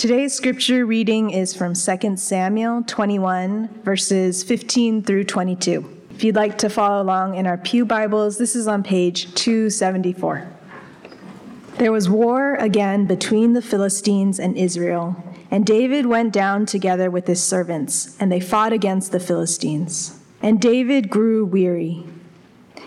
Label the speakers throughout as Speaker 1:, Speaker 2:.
Speaker 1: Today's scripture reading is from 2 Samuel 21, verses 15 through 22. If you'd like to follow along in our Pew Bibles, this is on page 274. There was war again between the Philistines and Israel, and David went down together with his servants, and they fought against the Philistines. And David grew weary.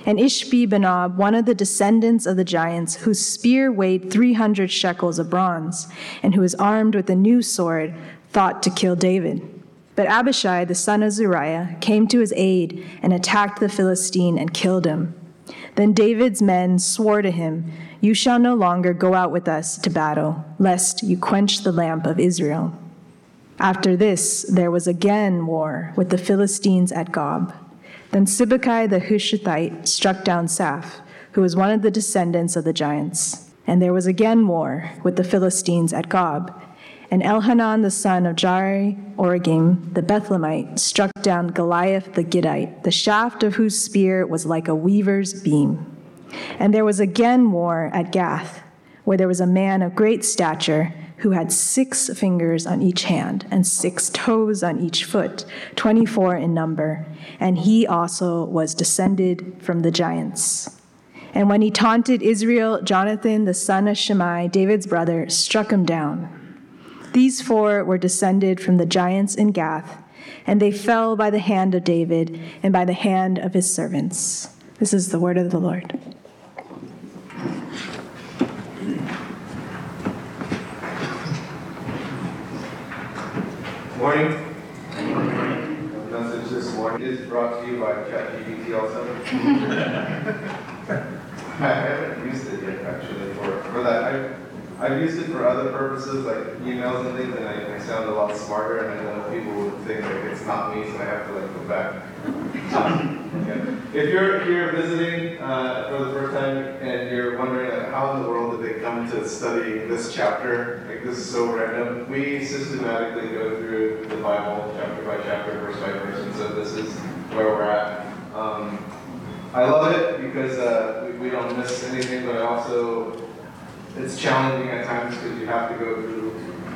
Speaker 1: And Ishbi Benob, one of the descendants of the giants, whose spear weighed 300 shekels of bronze, and who was armed with a new sword, thought to kill David. But Abishai, the son of Zeruiah, came to his aid and attacked the Philistine and killed him. Then David's men swore to him, You shall no longer go out with us to battle, lest you quench the lamp of Israel. After this, there was again war with the Philistines at Gob. Then Sibbecai the Hushathite struck down Saph, who was one of the descendants of the giants. And there was again war with the Philistines at Gob. And Elhanan the son of Jaare-Oregim the Bethlehemite struck down Goliath the Gittite, the shaft of whose spear was like a weaver's beam. And there was again war at Gath, where there was a man of great stature who had six fingers on each hand and six toes on each foot, 24 in number, and he also was descended from the giants. And when he taunted Israel, Jonathan, the son of Shimei, David's brother, struck him down. These four were descended from the giants in Gath, and they fell by the hand of David and by the hand of his servants. This is the word of the Lord.
Speaker 2: Morning. The message this morning is brought to you by ChatGPT also. I haven't used it yet actually for, for that. I, I've used it for other purposes, like emails and things, and I, I sound a lot smarter, and I know people would think like it's not me, so I have to like go back. If you're here visiting uh, for the first time and you're wondering like, how in the world did they come to study this chapter, like this is so random, we systematically go through the Bible chapter by chapter, verse by verse, and so this is where we're at. Um, I love it because uh, we, we don't miss anything, but I also it's challenging at times because you have to go through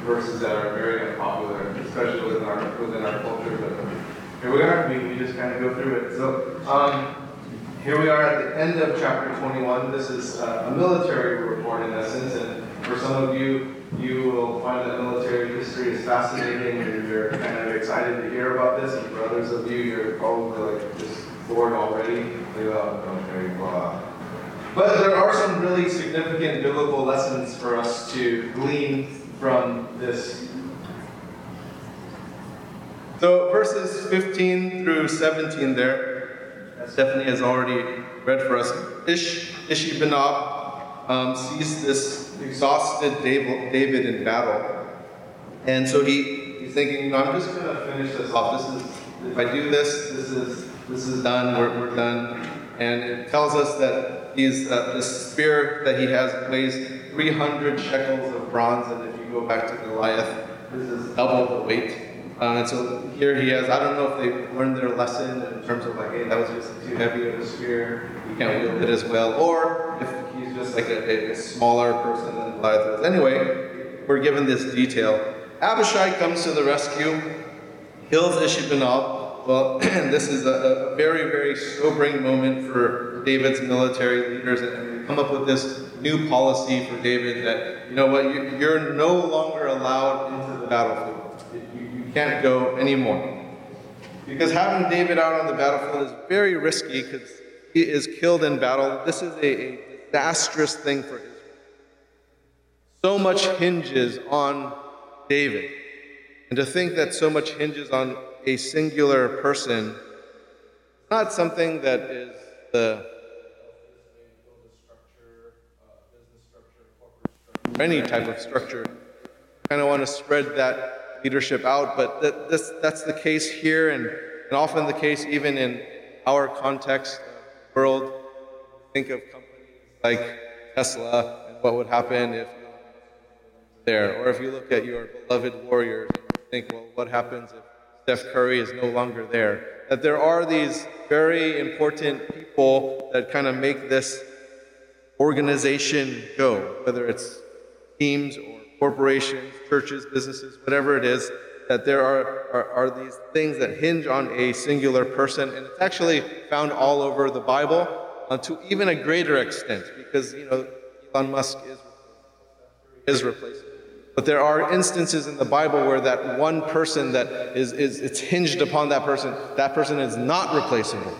Speaker 2: verses that are very unpopular, especially within our within our culture. But here we are. We, we just kind of go through it. So um, here we are at the end of chapter 21. This is uh, a military report in essence, and for some of you, you will find that military history is fascinating, and you're kind of excited to hear about this. And for others of you, you're probably like just bored already. Oh, blah. But there are some really significant biblical lessons for us to glean from this. So, verses 15 through 17 there, Stephanie has already read for us, Ish, Ishi um, sees this exhausted David in battle. And so he, he's thinking, no, I'm just going to finish this off. This is, if I do this, this is, this is done, we're, we're done. And it tells us that He's, uh, the spear that he has weighs 300 shekels of bronze, and if you go back to Goliath, this is double the weight. Uh, and so here he has, I don't know if they learned their lesson in terms of like, hey, that was just too heavy of a spear, you can't wield it as well, or if he's just like a, a smaller person than Goliath was. Anyway, we're given this detail. Abishai comes to the rescue, kills Ishbi-benob. Well, this is a, a very, very sobering moment for David's military leaders and they come up with this new policy for David that, you know what, you're no longer allowed into the battlefield. Can't go anymore. Because having David out on the battlefield is very risky because he is killed in battle. This is a, a disastrous thing for Israel. So much hinges on David. And to think that so much hinges on a singular person, not something that is the any type of structure. Kind of want to spread that leadership out, but that, this, that's the case here, and, and often the case even in our context, world. Think of companies like Tesla and what would happen if there, or if you look at your beloved Warriors think, well, what happens if Steph Curry is no longer there? That there are these very important people that kind of make this organization go, whether it's teams or corporations, churches, businesses, whatever it is, that there are, are, are, these things that hinge on a singular person. And it's actually found all over the Bible uh, to even a greater extent because, you know, Elon Musk is, is replaced. But there are instances in the Bible where that one person that is, is it's hinged upon that person, that person is not replaceable.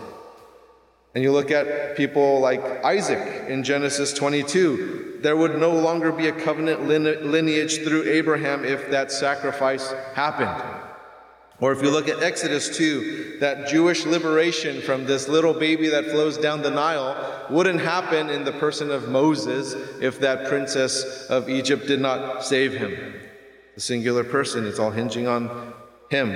Speaker 2: And you look at people like Isaac in Genesis 22, there would no longer be a covenant lineage through Abraham if that sacrifice happened. Or if you look at Exodus 2, that Jewish liberation from this little baby that flows down the Nile wouldn't happen in the person of Moses if that princess of Egypt did not save him. The singular person, it's all hinging on him.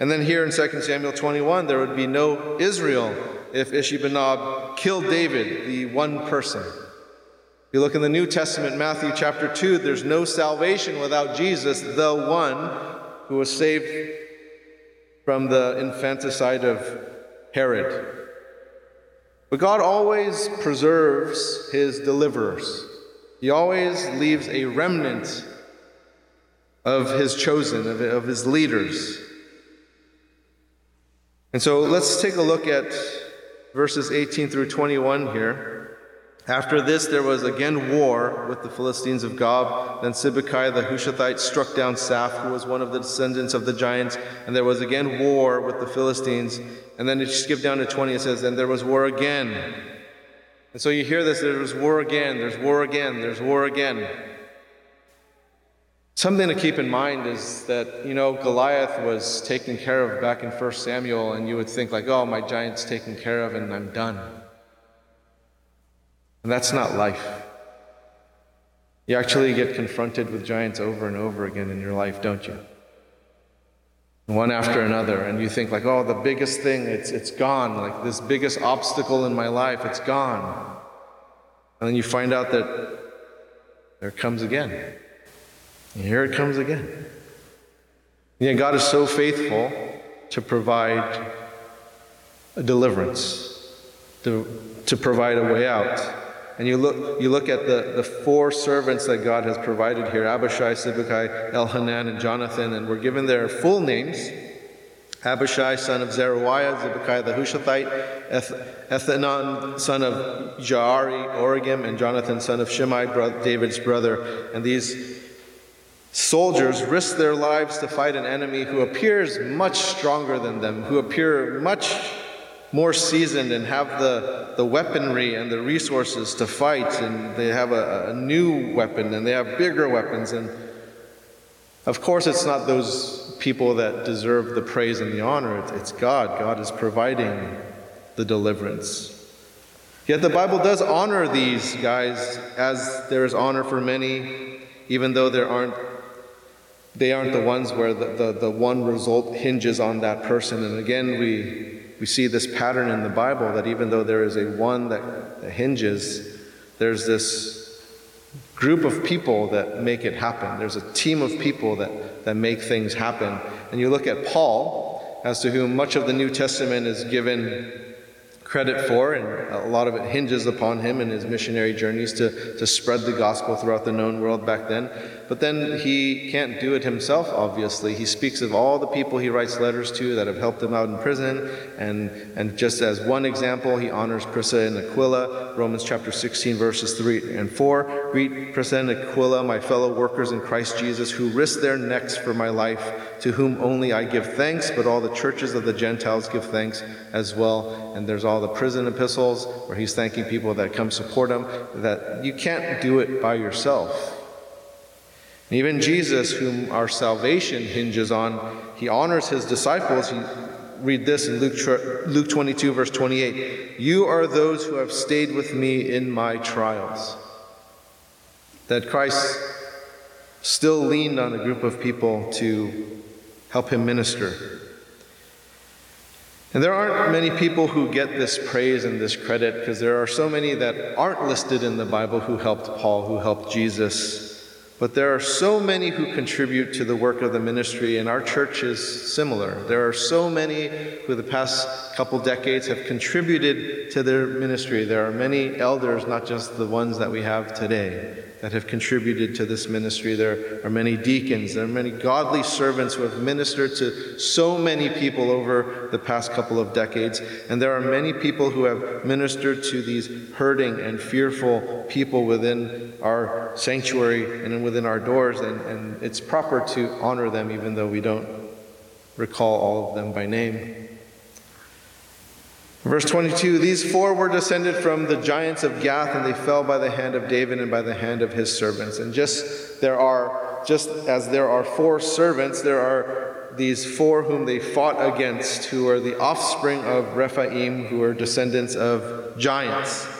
Speaker 2: And then here in 2 Samuel 21, there would be no Israel if Ishbi-benob killed David, the one person. If you look in the New Testament, Matthew chapter 2, there's no salvation without Jesus, the one who was saved from the infanticide of Herod. But God always preserves his deliverers. He always leaves a remnant of his chosen, of, of his leaders. And so let's take a look at verses 18 through 21 here. After this, there was again war with the Philistines of Gob. Then Sibbecai the Hushathite struck down Saph, who was one of the descendants of the giants. And there was again war with the Philistines. And then it skip down to 20, it says, And there was war again. And so you hear this there was war again, there's war again, there's war again. Something to keep in mind is that, you know, Goliath was taken care of back in 1 Samuel, and you would think, like, oh, my giant's taken care of and I'm done. And that's not life. You actually get confronted with giants over and over again in your life, don't you? One after another, and you think, like, oh, the biggest thing, it's, it's gone. Like, this biggest obstacle in my life, it's gone. And then you find out that there it comes again. And here it comes again. Yeah, God is so faithful to provide a deliverance, to, to provide a way out. And you look, you look at the, the four servants that God has provided here Abishai, Sibbecai, Elhanan, and Jonathan, and we're given their full names. Abishai, son of Zeruiah, Sibbecai the Hushathite, Elhanan, son of Jaare, Oregim, and Jonathan, son of Shimei, David's brother. And these Soldiers risk their lives to fight an enemy who appears much stronger than them, who appear much more seasoned and have the, the weaponry and the resources to fight, and they have a, a new weapon and they have bigger weapons. And of course, it's not those people that deserve the praise and the honor, it's God. God is providing the deliverance. Yet the Bible does honor these guys as there is honor for many, even though there aren't they aren't the ones where the, the, the one result hinges on that person. And again, we, we see this pattern in the Bible that even though there is a one that, hinges, there's this group of people that make it happen. There's a team of people that, that make things happen. And you look at Paul, as to whom much of the New Testament is given credit for, and a lot of it hinges upon him and his missionary journeys to, to spread the gospel throughout the known world back then. But then he can't do it himself, obviously. He speaks of all the people he writes letters to that have helped him out in prison. And, and just as one example, he honors Prisca and Aquila, Romans chapter 16, verses 3 and 4. Greet Prisca and Aquila, my fellow workers in Christ Jesus, who risked their necks for my life, to whom only I give thanks, but all the churches of the Gentiles give thanks as well. And there's all the prison epistles where he's thanking people that come support him, that you can't do it by yourself. And even Jesus, whom our salvation hinges on, he honors his disciples. He, read this in Luke, Luke 22, verse 28 You are those who have stayed with me in my trials. That Christ still leaned on a group of people to help him minister. And there aren't many people who get this praise and this credit because there are so many that aren't listed in the Bible who helped Paul, who helped Jesus. But there are so many who contribute to the work of the ministry, and our church is similar. There are so many who, the past couple decades, have contributed to their ministry. There are many elders, not just the ones that we have today. That have contributed to this ministry. There are many deacons, there are many godly servants who have ministered to so many people over the past couple of decades, and there are many people who have ministered to these hurting and fearful people within our sanctuary and within our doors, and, and it's proper to honor them even though we don't recall all of them by name. Verse 22 These four were descended from the giants of Gath, and they fell by the hand of David and by the hand of his servants. And just there are, just as there are four servants, there are these four whom they fought against, who are the offspring of Rephaim, who are descendants of giants.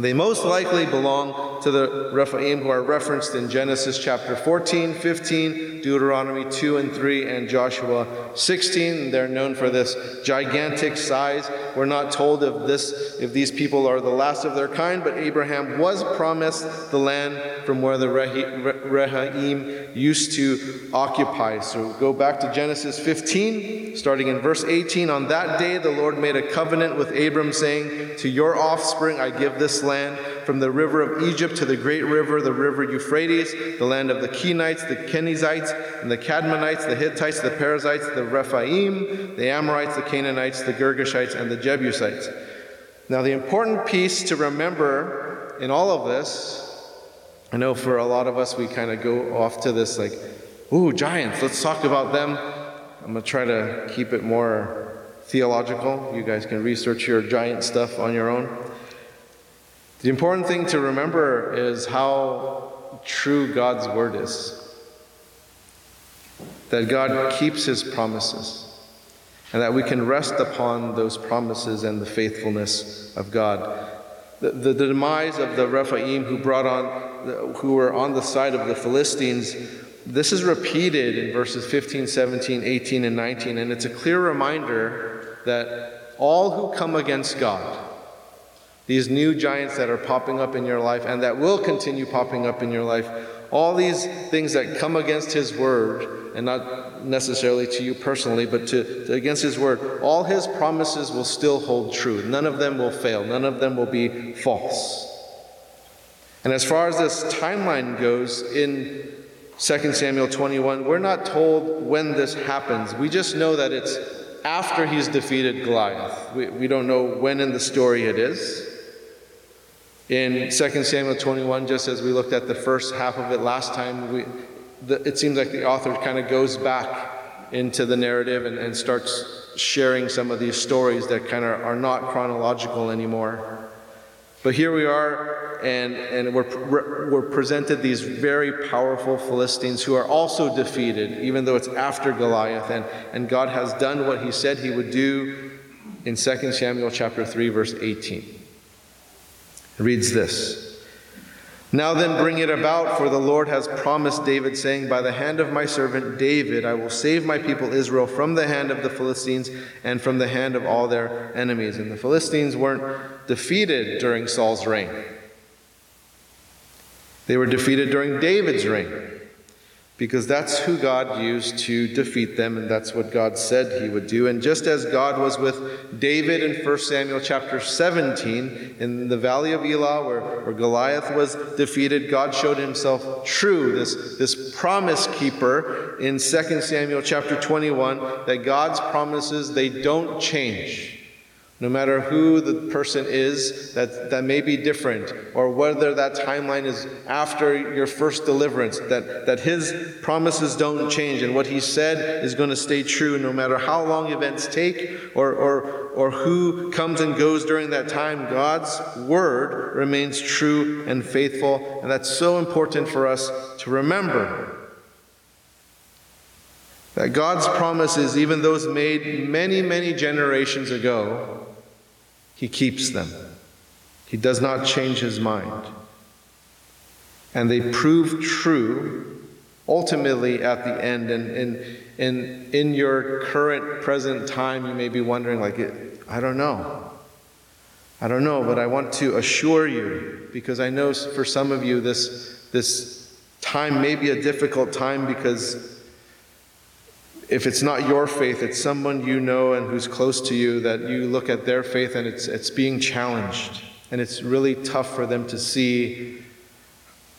Speaker 2: They most likely belong to the Rephaim who are referenced in Genesis chapter 14, 15, Deuteronomy 2 and 3, and Joshua 16. They're known for this gigantic size. We're not told if this if these people are the last of their kind, but Abraham was promised the land from where the Rephaim used to occupy. So go back to Genesis 15, starting in verse 18. On that day the Lord made a covenant with Abram, saying, To your offspring I give this land from the river of Egypt to the great river, the river Euphrates, the land of the Kenites, the Kenizzites, and the Kadmonites, the Hittites, the Perizzites, the Rephaim, the Amorites, the Canaanites, the Girgashites, and the Jebusites. Now, the important piece to remember in all of this, I know for a lot of us, we kind of go off to this like, ooh, giants, let's talk about them. I'm going to try to keep it more theological. You guys can research your giant stuff on your own. The important thing to remember is how true God's word is. That God keeps his promises, and that we can rest upon those promises and the faithfulness of God. The, the, the demise of the Rephaim who brought on, who were on the side of the Philistines, this is repeated in verses 15, 17, 18, and 19, and it's a clear reminder that all who come against God, these new giants that are popping up in your life and that will continue popping up in your life, all these things that come against His word, and not necessarily to you personally, but to, to, against His word, all His promises will still hold true. None of them will fail, none of them will be false. And as far as this timeline goes, in 2 Samuel 21, we're not told when this happens. We just know that it's after he's defeated Goliath. We, we don't know when in the story it is. In 2 Samuel 21, just as we looked at the first half of it last time, we, the, it seems like the author kind of goes back into the narrative and, and starts sharing some of these stories that kind of are not chronological anymore. But here we are, and, and we're, we're presented these very powerful Philistines who are also defeated, even though it's after Goliath. And, and God has done what he said he would do in 2 Samuel chapter 3, verse 18. It reads this Now then, bring it about, for the Lord has promised David, saying, By the hand of my servant David, I will save my people Israel from the hand of the Philistines and from the hand of all their enemies. And the Philistines weren't defeated during Saul's reign, they were defeated during David's reign because that's who God used to defeat them, and that's what God said he would do. And just as God was with David in 1 Samuel chapter 17, in the valley of Elah, where, where Goliath was defeated, God showed himself true, this, this promise keeper in 2 Samuel chapter 21, that God's promises, they don't change. No matter who the person is, that, that may be different, or whether that timeline is after your first deliverance, that, that his promises don't change and what he said is going to stay true no matter how long events take or, or, or who comes and goes during that time. God's word remains true and faithful, and that's so important for us to remember. That God's promises, even those made many, many generations ago, he keeps them. He does not change his mind. And they prove true ultimately at the end. And in, in, in your current, present time, you may be wondering, like, I don't know. I don't know, but I want to assure you, because I know for some of you this, this time may be a difficult time because if it's not your faith, it's someone you know and who's close to you that you look at their faith and it's, it's being challenged. And it's really tough for them to see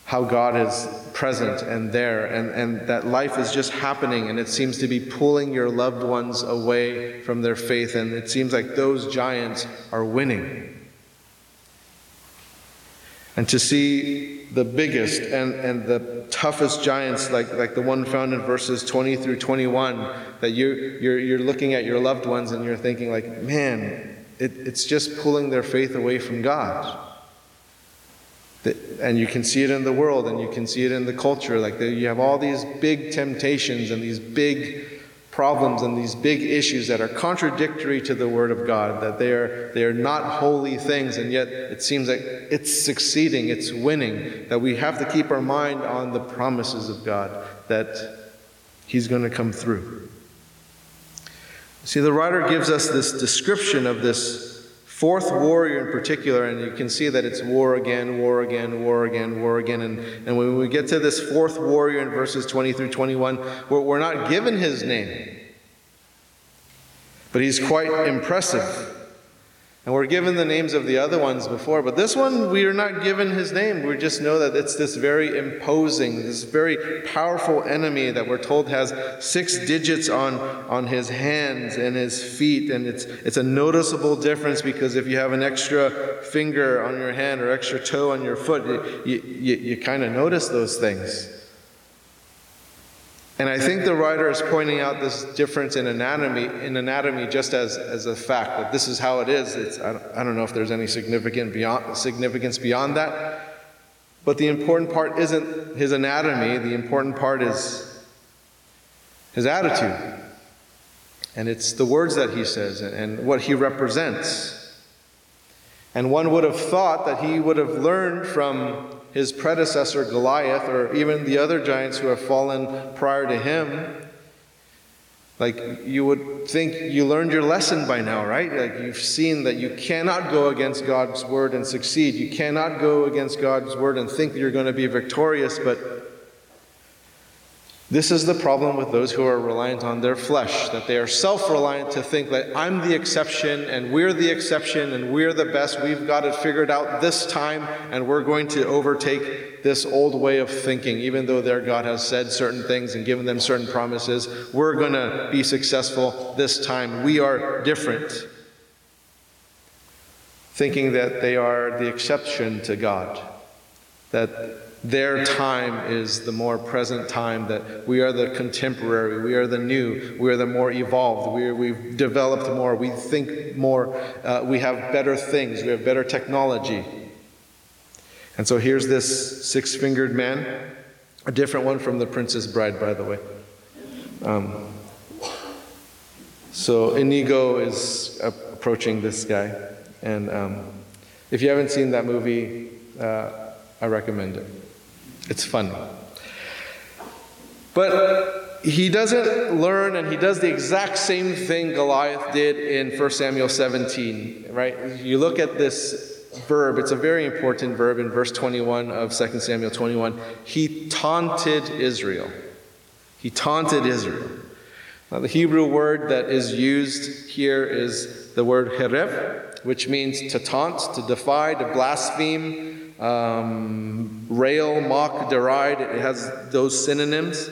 Speaker 2: how God is present and there, and, and that life is just happening, and it seems to be pulling your loved ones away from their faith, and it seems like those giants are winning. And to see the biggest and, and the toughest giants, like, like the one found in verses 20 through 21, that you're, you're, you're looking at your loved ones and you're thinking, like, man, it, it's just pulling their faith away from God. And you can see it in the world and you can see it in the culture. Like you have all these big temptations and these big problems and these big issues that are contradictory to the Word of God, that they are, they are not holy things, and yet it seems like it's succeeding, it's winning, that we have to keep our mind on the promises of God, that He's going to come through. See, the writer gives us this description of this fourth warrior in particular, and you can see that it's war again, war again, war again, war again. And, and when we get to this fourth warrior in verses 20 through 21, we're, we're not given his name, but he's quite impressive. And we're given the names of the other ones before, but this one we are not given his name. We just know that it's this very imposing, this very powerful enemy that we're told has six digits on, on his hands and his feet. And it's, it's a noticeable difference because if you have an extra finger on your hand or extra toe on your foot, you, you, you kind of notice those things. And I think the writer is pointing out this difference in anatomy, in anatomy just as, as a fact that this is how it is. It's, I, don't, I don't know if there's any significant beyond, significance beyond that. But the important part isn't his anatomy, the important part is his attitude. And it's the words that he says and, and what he represents. And one would have thought that he would have learned from his predecessor Goliath, or even the other giants who have fallen prior to him, like you would think you learned your lesson by now, right? Like you've seen that you cannot go against God's word and succeed. You cannot go against God's word and think that you're going to be victorious, but this is the problem with those who are reliant on their flesh, that they are self reliant to think that I'm the exception and we're the exception and we're the best. We've got it figured out this time and we're going to overtake this old way of thinking. Even though their God has said certain things and given them certain promises, we're going to be successful this time. We are different. Thinking that they are the exception to God, that their time is the more present time, that we are the contemporary, we are the new, we are the more evolved, we are, we've developed more, we think more, uh, we have better things, we have better technology. And so here's this six fingered man, a different one from the Princess Bride, by the way. Um, so Inigo is approaching this guy, and um, if you haven't seen that movie, uh, I recommend it. It's fun. But he doesn't learn and he does the exact same thing Goliath did in 1 Samuel 17, right? You look at this verb, it's a very important verb in verse 21 of 2 Samuel 21. He taunted Israel. He taunted Israel. Now, the Hebrew word that is used here is the word heref, which means to taunt, to defy, to blaspheme, um, rail, mock, deride. It has those synonyms.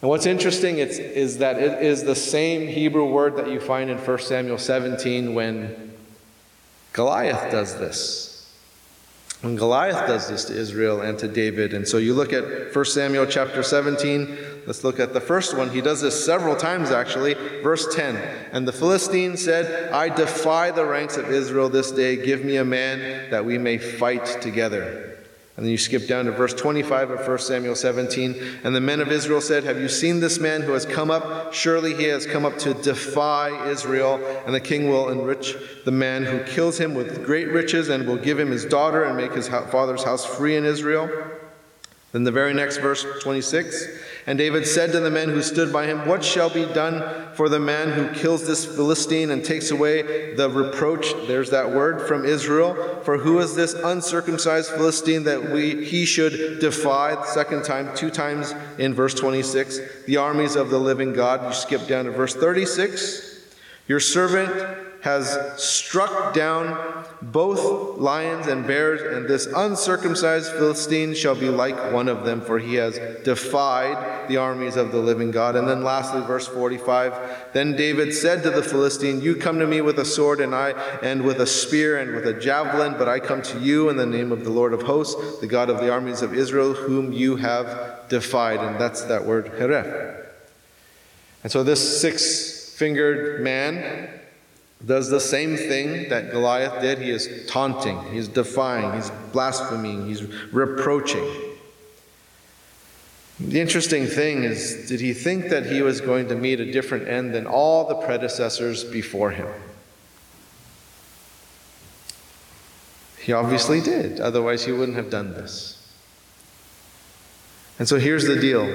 Speaker 2: And what's interesting is, is that it is the same Hebrew word that you find in 1 Samuel 17 when Goliath does this. When Goliath does this to Israel and to David. And so you look at 1 Samuel chapter 17, let's look at the first one. He does this several times actually. Verse 10 And the Philistine said, I defy the ranks of Israel this day. Give me a man that we may fight together. And then you skip down to verse 25 of 1 Samuel 17. And the men of Israel said, Have you seen this man who has come up? Surely he has come up to defy Israel. And the king will enrich the man who kills him with great riches and will give him his daughter and make his father's house free in Israel. Then the very next verse, 26. And David said to the men who stood by him, What shall be done for the man who kills this Philistine and takes away the reproach, there's that word, from Israel? For who is this uncircumcised Philistine that we, he should defy? The second time, two times in verse 26. The armies of the living God. You skip down to verse 36. Your servant has struck down both lions and bears, and this uncircumcised Philistine shall be like one of them, for he has defied the armies of the living God. And then lastly, verse 45 Then David said to the Philistine, You come to me with a sword, and I, and with a spear, and with a javelin, but I come to you in the name of the Lord of hosts, the God of the armies of Israel, whom you have defied. And that's that word, heref. And so this six fingered man does the same thing that Goliath did. He is taunting, he's defying, he's blaspheming, he's reproaching. The interesting thing is, did he think that he was going to meet a different end than all the predecessors before him? He obviously did, otherwise, he wouldn't have done this. And so here's the deal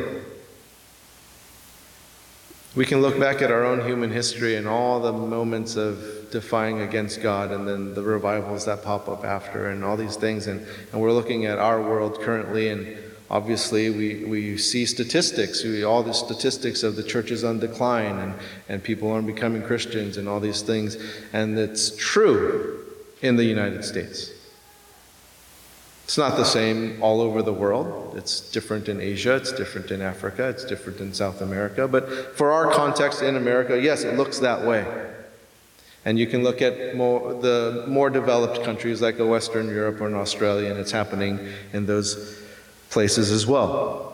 Speaker 2: we can look back at our own human history and all the moments of defying against God and then the revivals that pop up after and all these things. And, and we're looking at our world currently, and obviously we, we see statistics, we, all the statistics of the church is on decline and, and people aren't becoming Christians and all these things. And it's true in the United States. It's not the same all over the world. It's different in Asia, it's different in Africa, it's different in South America. But for our context in America, yes, it looks that way. And you can look at more, the more developed countries like Western Europe or in Australia, and it's happening in those places as well.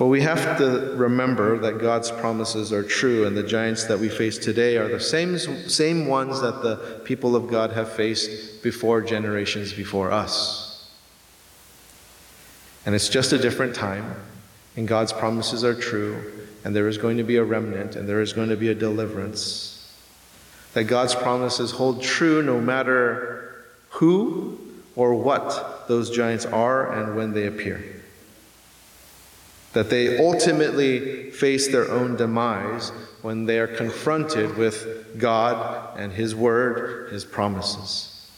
Speaker 2: But we have to remember that God's promises are true, and the giants that we face today are the same, same ones that the people of God have faced before generations before us. And it's just a different time, and God's promises are true, and there is going to be a remnant, and there is going to be a deliverance. That God's promises hold true no matter who or what those giants are and when they appear that they ultimately face their own demise when they are confronted with God and His Word, His promises.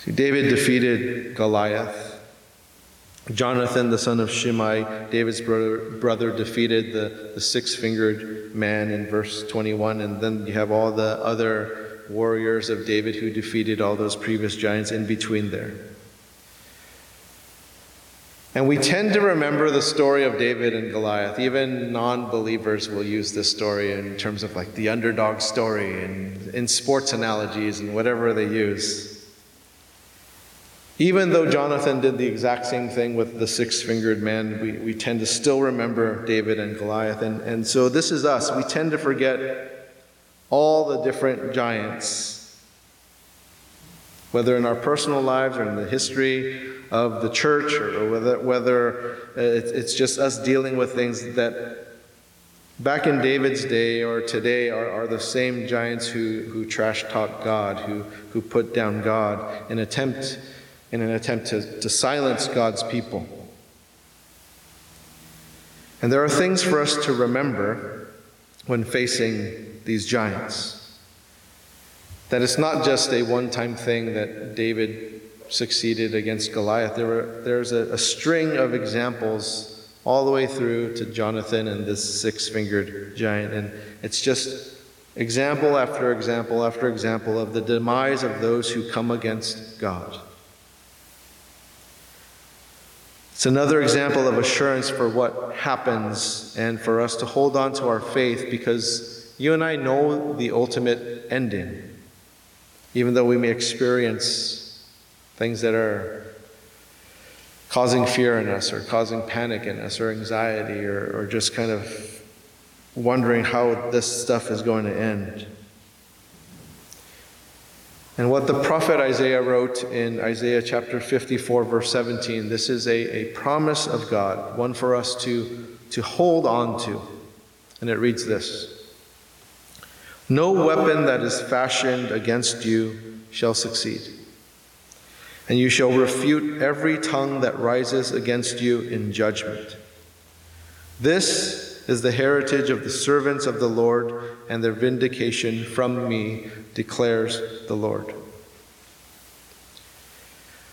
Speaker 2: See, David defeated Goliath. Jonathan, the son of Shimei, David's brother, brother defeated the, the six fingered man in verse 21. And then you have all the other warriors of David who defeated all those previous giants in between there. And we tend to remember the story of David and Goliath. Even non believers will use this story in terms of like the underdog story and in sports analogies and whatever they use. Even though Jonathan did the exact same thing with the six fingered man, we, we tend to still remember David and Goliath. And, and so this is us. We tend to forget all the different giants, whether in our personal lives or in the history of the church or whether, whether uh, it's just us dealing with things that back in David's day or today are, are the same giants who, who trash talk God, who, who put down God in, attempt, in an attempt to, to silence God's people. And there are things for us to remember when facing these giants. That it's not just a one time thing that David succeeded against Goliath. There were, there's a, a string of examples all the way through to Jonathan and this six fingered giant. And it's just example after example after example of the demise of those who come against God. It's another example of assurance for what happens and for us to hold on to our faith because you and I know the ultimate ending. Even though we may experience things that are causing fear in us or causing panic in us or anxiety or, or just kind of wondering how this stuff is going to end. And what the prophet Isaiah wrote in Isaiah chapter 54, verse 17, this is a, a promise of God, one for us to, to hold on to. And it reads this No weapon that is fashioned against you shall succeed and you shall refute every tongue that rises against you in judgment. This is the heritage of the servants of the Lord, and their vindication from me, declares the Lord.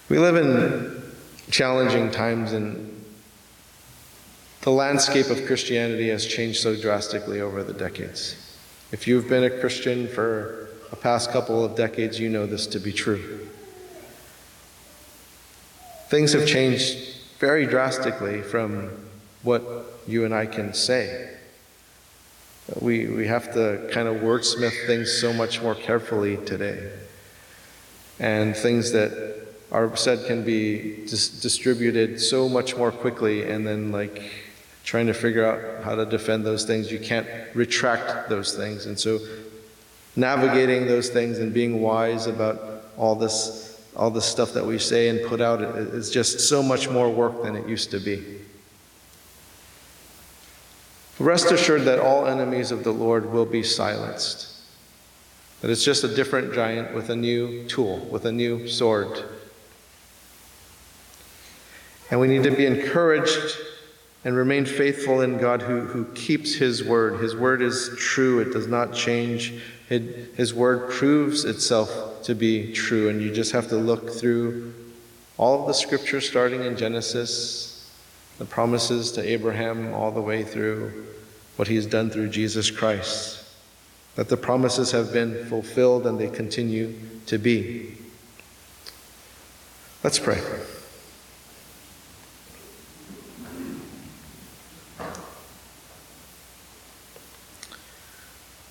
Speaker 2: We live in challenging times, and The landscape of Christianity has changed so drastically over the decades. If you've been a Christian for a past couple of decades, you know this to be true. Things have changed very drastically from what you and I can say. We, we have to kind of wordsmith things so much more carefully today. And things that are said can be dis- distributed so much more quickly, and then, like, trying to figure out how to defend those things, you can't retract those things. And so, navigating those things and being wise about all this all the stuff that we say and put out is just so much more work than it used to be. Rest assured that all enemies of the Lord will be silenced. That it's just a different giant with a new tool, with a new sword. And we need to be encouraged and remain faithful in God who, who keeps His word. His word is true, it does not change. It, his word proves itself to be true, and you just have to look through all of the scriptures starting in Genesis, the promises to Abraham, all the way through what He's done through Jesus Christ. That the promises have been fulfilled and they continue to be. Let's pray.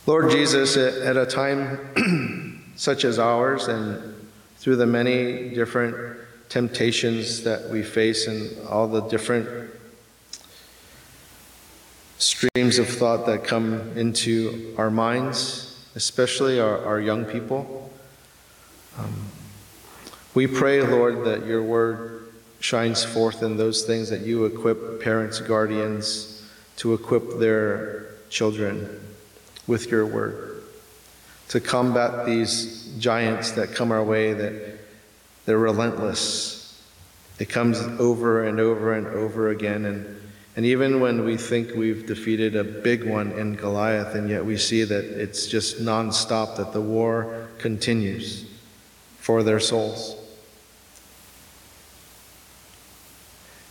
Speaker 2: Lord Jesus, at a time such as ours and through the many different temptations that we face and all the different streams of thought that come into our minds, especially our, our young people, um, we pray, Lord, that your word shines forth in those things that you equip parents, guardians to equip their children with your word, to combat these giants that come our way that they're relentless. It comes over and over and over again. And, and even when we think we've defeated a big one in Goliath, and yet we see that it's just nonstop, that the war continues for their souls.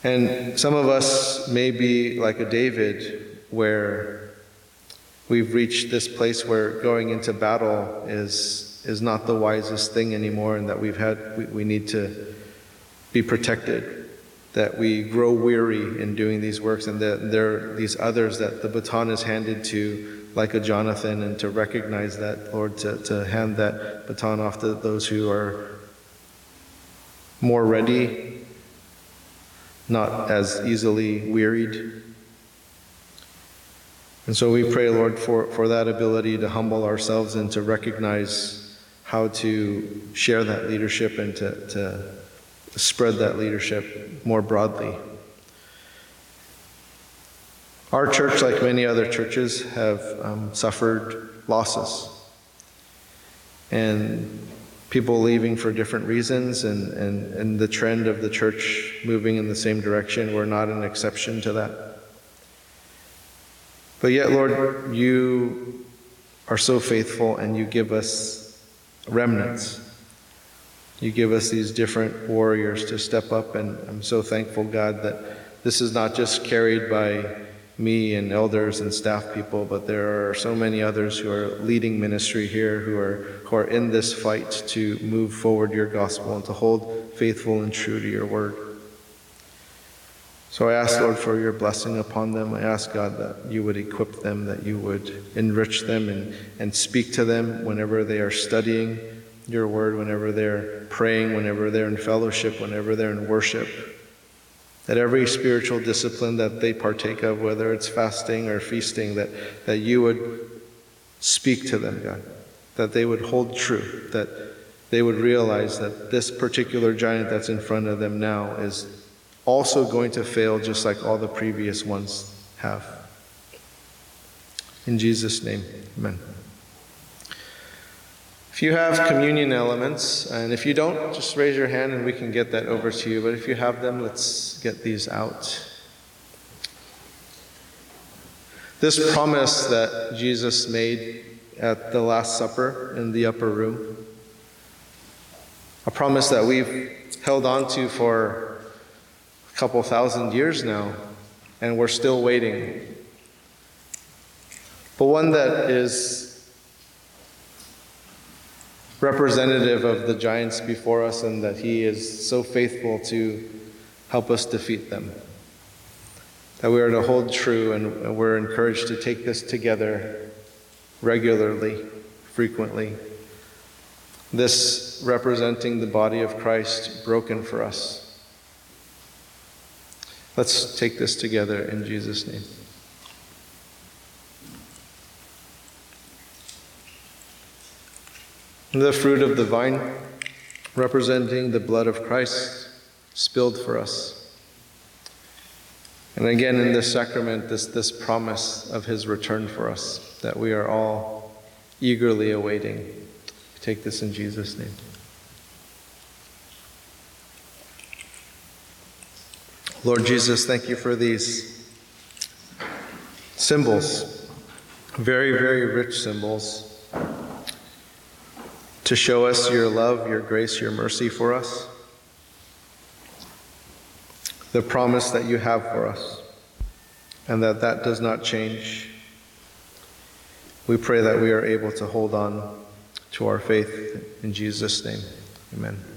Speaker 2: And some of us may be like a David, where we've reached this place where going into battle is, is not the wisest thing anymore, and that we've had, we, we need to be protected, that we grow weary in doing these works, and that there are these others that the baton is handed to, like a Jonathan, and to recognize that, Lord, to, to hand that baton off to those who are more ready, not as easily wearied. And so we pray, Lord, for, for that ability to humble ourselves and to recognize how to share that leadership and to, to spread that leadership more broadly. Our church, like many other churches, have um, suffered losses. And people leaving for different reasons, and, and, and the trend of the church moving in the same direction. We're not an exception to that. But yet, Lord, you are so faithful and you give us remnants. You give us these different warriors to step up, and I'm so thankful, God, that this is not just carried by me and elders and staff people, but there are so many others who are leading ministry here who are, who are in this fight to move forward your gospel and to hold faithful and true to your word. So I ask, Lord, for your blessing upon them. I ask, God, that you would equip them, that you would enrich them and, and speak to them whenever they are studying your word, whenever they're praying, whenever they're in fellowship, whenever they're in worship. That every spiritual discipline that they partake of, whether it's fasting or feasting, that, that you would speak to them, God. That they would hold true, that they would realize that this particular giant that's in front of them now is also going to fail just like all the previous ones have. In Jesus' name, amen. If you have communion elements, and if you don't, just raise your hand and we can get that over to you. But if you have them, let's get these out. This promise that Jesus made at the Last Supper in the upper room, a promise that we've held on to for couple thousand years now. and we're still waiting. But one that is representative of the giants before us, and that He is so faithful to help us defeat them. That we are to hold true, and we're encouraged to take this together regularly, frequently. This representing the body of Christ broken for us. Let's take this together in Jesus' name. The fruit of the vine, representing the blood of Christ spilled for us. And again, in this sacrament, this, this promise of his return for us that we are all eagerly awaiting. Take this in Jesus' name. Lord Jesus, thank you for these symbols, very, very rich symbols to show us your love, your grace, your mercy for us, the promise that you have for us, and that that does not change. We pray that we are able to hold on to our faith in Jesus' name. Amen.